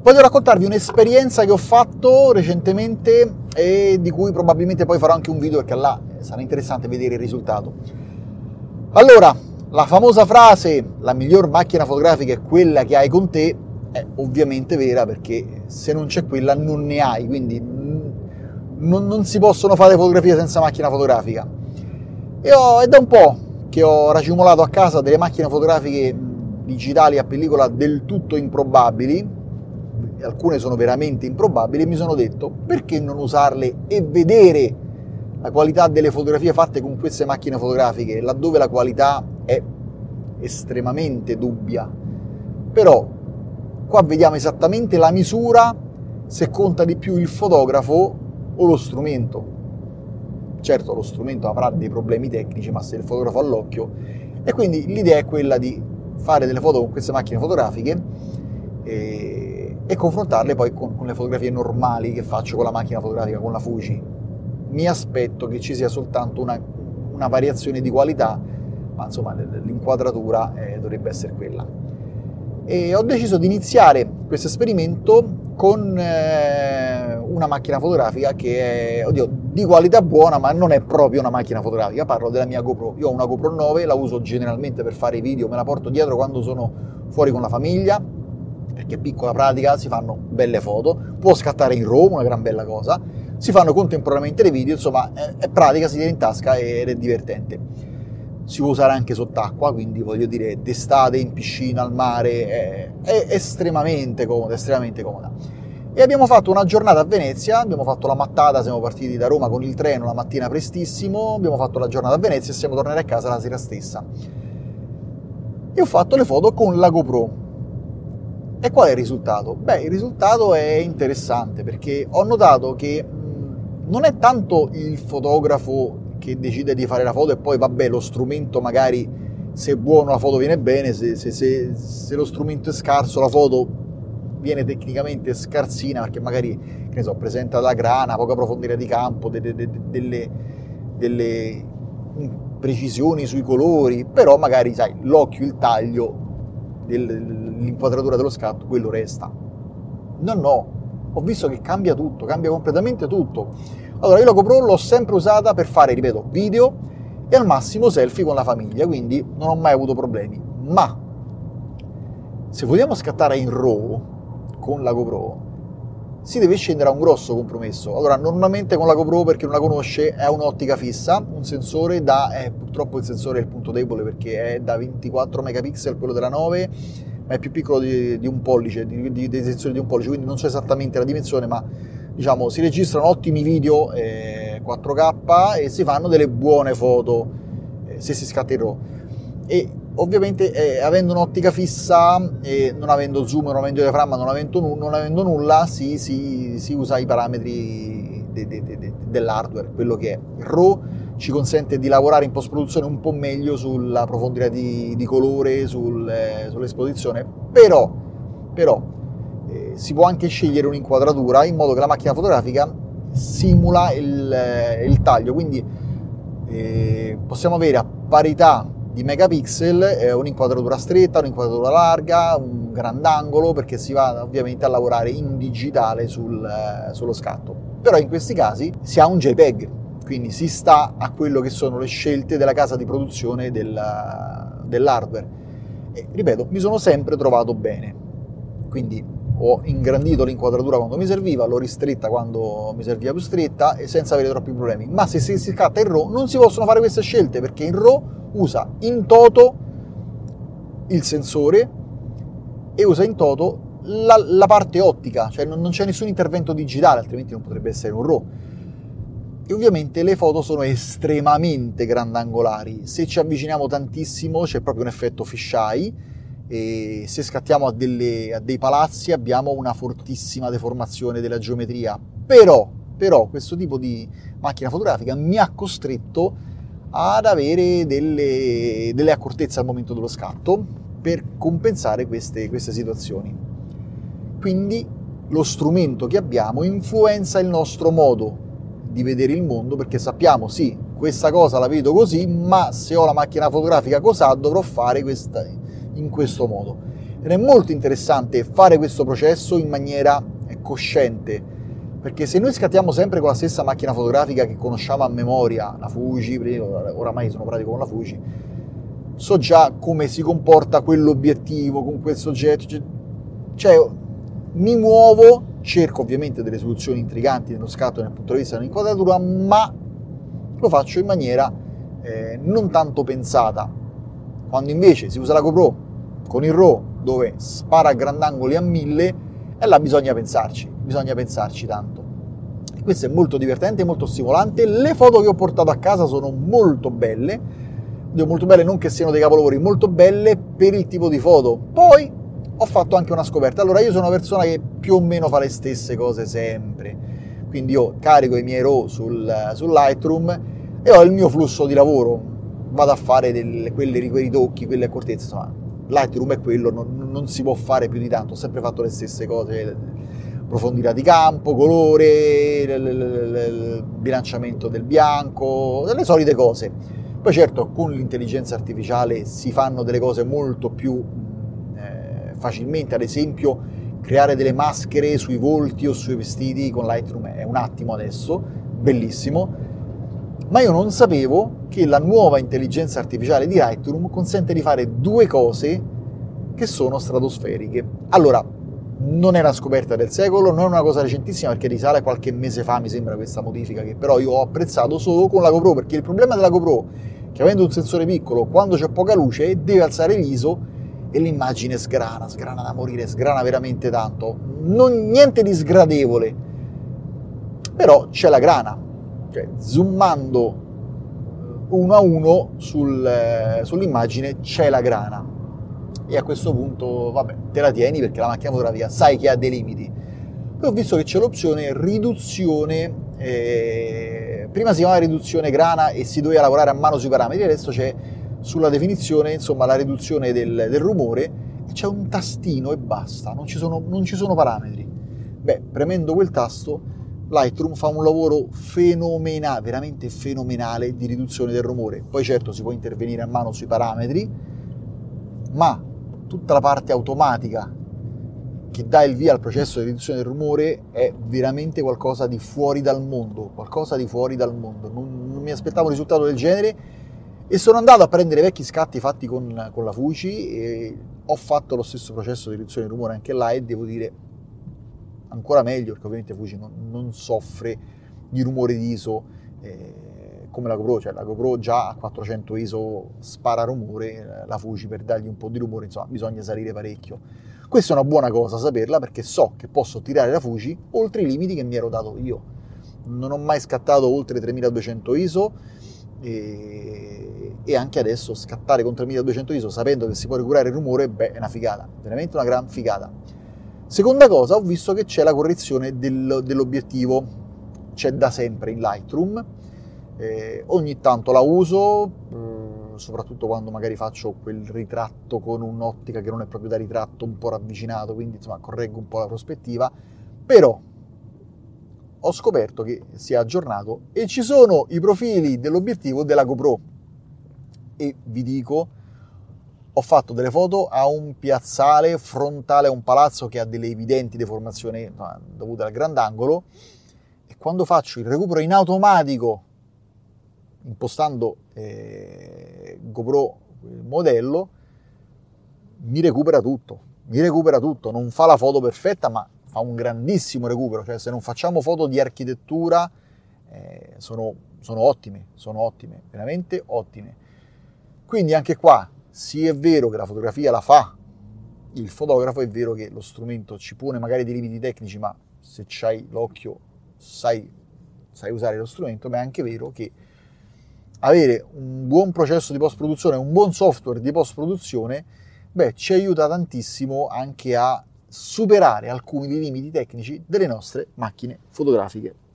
Voglio raccontarvi un'esperienza che ho fatto recentemente e di cui probabilmente poi farò anche un video perché là sarà interessante vedere il risultato. Allora, la famosa frase la miglior macchina fotografica è quella che hai con te è ovviamente vera perché se non c'è quella non ne hai, quindi non, non si possono fare fotografie senza macchina fotografica. E ho, è da un po' che ho racimolato a casa delle macchine fotografiche digitali a pellicola del tutto improbabili, alcune sono veramente improbabili, e mi sono detto perché non usarle e vedere la qualità delle fotografie fatte con queste macchine fotografiche, laddove la qualità è estremamente dubbia. Però qua vediamo esattamente la misura se conta di più il fotografo o lo strumento. Certo lo strumento avrà dei problemi tecnici, ma se il fotografo ha l'occhio. E quindi l'idea è quella di fare delle foto con queste macchine fotografiche e, e confrontarle poi con, con, le fotografie normali che faccio con la macchina fotografica, con la Fuji. Mi aspetto che ci sia soltanto una, una variazione di qualità, ma insomma l'inquadratura eh, dovrebbe essere quella. E ho deciso di iniziare questo esperimento con eh, una macchina fotografica che è, oddio, di qualità buona, ma non è proprio una macchina fotografica. Parlo della mia GoPro. Io ho una GoPro 9, la uso generalmente per fare i video, me la porto dietro quando sono fuori con la famiglia, perché è piccola, pratica, si fanno belle foto, può scattare in RAW, una gran bella cosa, si fanno contemporaneamente le video, insomma è, è pratica, si tiene in tasca ed è divertente. Si può usare anche sott'acqua, quindi voglio dire d'estate, in piscina, al mare, è, è estremamente comoda, estremamente comoda. E abbiamo fatto una giornata a Venezia, abbiamo fatto la mattata, siamo partiti da Roma con il treno la mattina prestissimo, abbiamo fatto la giornata a Venezia e siamo tornati a casa la sera stessa. E ho fatto le foto con la GoPro. E qual è il risultato? Beh, il risultato è interessante perché ho notato che non è tanto il fotografo che decide di fare la foto e poi vabbè lo strumento magari se è buono la foto viene bene, se, se, se, se lo strumento è scarso la foto viene tecnicamente scarsina perché magari, che ne so, presenta la grana, poca profondità di campo, delle, delle, delle precisioni sui colori, però magari, sai, l'occhio, il taglio, l'inquadratura dello scatto, quello resta. No, no, ho visto che cambia tutto, cambia completamente tutto. Allora, io la GoPro l'ho sempre usata per fare, ripeto, video e al massimo selfie con la famiglia, quindi non ho mai avuto problemi. Ma se vogliamo scattare in RAW, con la GoPro si deve scendere a un grosso compromesso. Allora, normalmente con la GoPro, per chi non la conosce, è un'ottica fissa, un sensore da, eh, purtroppo il sensore è il punto debole perché è da 24 megapixel quello della 9, ma è più piccolo di, di un pollice, di, di, sensori di un pollice, quindi non so esattamente la dimensione, ma diciamo si registrano ottimi video eh, 4K e si fanno delle buone foto eh, se si RAW. E ovviamente eh, avendo un'ottica fissa e non avendo zoom, non avendo diaframma, non avendo, non avendo nulla, si, si, si, usa i parametri de, de, de, dell'hardware, quello che è. RAW ci consente di lavorare in post-produzione un po' meglio sulla profondità di, di colore, sul, eh, sull'esposizione, però, però eh, si può anche scegliere un'inquadratura in modo che la macchina fotografica simula il, eh, il taglio, quindi eh, possiamo avere a parità di megapixel, eh, un'inquadratura stretta, un'inquadratura larga, un grandangolo, perché si va ovviamente a lavorare in digitale sul, eh, sullo scatto. Però in questi casi si ha un JPEG, quindi si sta a quello che sono le scelte della casa di produzione del, dell'hardware. E ripeto, mi sono sempre trovato bene. Quindi ho ingrandito l'inquadratura quando mi serviva, l'ho ristretta quando mi serviva più stretta e senza avere troppi problemi. Ma se si scatta in RAW non si possono fare queste scelte perché in RAW usa in toto il sensore e usa in toto la, la parte ottica, cioè non, non, c'è nessun intervento digitale, altrimenti non potrebbe essere un RAW. E ovviamente le foto sono estremamente grandangolari, se ci avviciniamo tantissimo c'è proprio un effetto fisheye e se scattiamo a, delle, a dei palazzi abbiamo una fortissima deformazione della geometria. Però, però questo tipo di macchina fotografica mi ha costretto ad avere delle, delle accortezze al momento dello scatto per compensare queste, queste situazioni. Quindi lo strumento che abbiamo influenza il nostro modo di vedere il mondo perché sappiamo sì, questa cosa la vedo così, ma se ho la macchina fotografica cos'ha dovrò fare questa, in questo modo. ed è molto interessante fare questo processo in maniera cosciente, perché se noi scattiamo sempre con la stessa macchina fotografica che conosciamo a memoria, la Fuji, oramai sono pratico con la Fuji, so già come si comporta quell'obiettivo con quel soggetto, cioè mi muovo, cerco ovviamente delle soluzioni intriganti nello scatto dal punto di vista dell'inquadratura, ma lo faccio in maniera eh, non tanto pensata. Quando invece si usa la GoPro con il RAW dove spara a grandangoli a mille, e là bisogna pensarci, bisogna pensarci tanto. E questo è molto divertente, molto stimolante. Le foto che ho portato a casa sono molto belle, molto belle non che siano dei capolavori, molto belle per il tipo di foto. Poi ho fatto anche una scoperta. Allora, io sono una persona che più o meno fa le stesse cose sempre. Quindi io carico i miei RAW sul, sul Lightroom e ho il mio flusso di lavoro. Vado a fare delle, quelle, quei ritocchi, quelle accortezze, insomma, Lightroom è quello, non, non, si può fare più di tanto, ho sempre fatto le stesse cose, profondità di campo, colore, il, il, il bilanciamento del bianco, le solite cose. Poi certo con l'intelligenza artificiale si fanno delle cose molto più eh, facilmente, ad esempio creare delle maschere sui volti o sui vestiti con Lightroom è un attimo adesso, bellissimo, ma io non sapevo che la nuova intelligenza artificiale di Lightroom consente di fare due cose che sono stratosferiche. Allora, non è una scoperta del secolo, non è una cosa recentissima perché risale qualche mese fa, mi sembra questa modifica che però io ho apprezzato solo con la GoPro, perché il problema della GoPro che avendo un sensore piccolo, quando c'è poca luce, deve alzare l'ISO e l'immagine sgrana, sgrana da morire, sgrana veramente tanto. Non, niente di sgradevole, però c'è la grana, cioè zoomando uno a uno sul, eh, sull'immagine c'è la grana. E a questo punto vabbè te la tieni perché la macchina fotografica sai che ha dei limiti. Poi ho visto che c'è l'opzione riduzione eh, prima si chiamava riduzione grana e si doveva lavorare a mano sui parametri adesso c'è sulla definizione insomma la riduzione del, del rumore e c'è un tastino e basta non ci sono, non ci sono parametri. Beh premendo quel tasto Lightroom fa un lavoro fenomenale, veramente fenomenale di riduzione del rumore. Poi certo si può intervenire a mano sui parametri, ma tutta la parte automatica che dà il via al processo di riduzione del rumore è veramente qualcosa di fuori dal mondo, qualcosa di fuori dal mondo. Non, non mi aspettavo un risultato del genere e sono andato a prendere vecchi scatti fatti con, con la Fuji e ho fatto lo stesso processo di riduzione del rumore anche là e devo dire ancora meglio perché ovviamente Fuji non, non soffre di rumore di ISO eh, come la GoPro, cioè la GoPro già a 400 ISO spara rumore, la Fuji per dargli un po' di rumore, insomma bisogna salire parecchio. Questa è una buona cosa saperla perché so che posso tirare la Fuji oltre i limiti che mi ero dato io. Non ho mai scattato oltre 3200 ISO e, e anche adesso scattare con 3200 ISO sapendo che si può regolare il rumore, beh, è una figata, veramente una gran figata. Seconda cosa, ho visto che c'è la correzione del, dell'obiettivo, c'è da sempre in Lightroom, eh, ogni tanto la uso, eh, soprattutto quando magari faccio quel ritratto con un'ottica che non è proprio da ritratto, un po' ravvicinato, quindi insomma correggo un po' la prospettiva, però ho scoperto che si è aggiornato e ci sono i profili dell'obiettivo della GoPro. E vi dico ho fatto delle foto a un piazzale frontale a un palazzo che ha delle evidenti deformazioni dovute al grandangolo. E quando faccio il recupero in automatico impostando eh, GoPro il modello mi recupera tutto. Mi recupera tutto. Non fa la foto perfetta ma fa un grandissimo recupero. Cioè se non facciamo foto di architettura eh, sono, sono ottime sono ottime veramente ottime. Quindi anche qua sì è vero che la fotografia la fa. Il fotografo, è vero che lo strumento ci pone magari dei limiti tecnici, ma se c'hai l'occhio sai, sai usare lo strumento, ma è anche vero che avere un buon processo di post-produzione, un buon software di post-produzione, beh, ci aiuta tantissimo anche a superare alcuni dei limiti tecnici delle nostre macchine fotografiche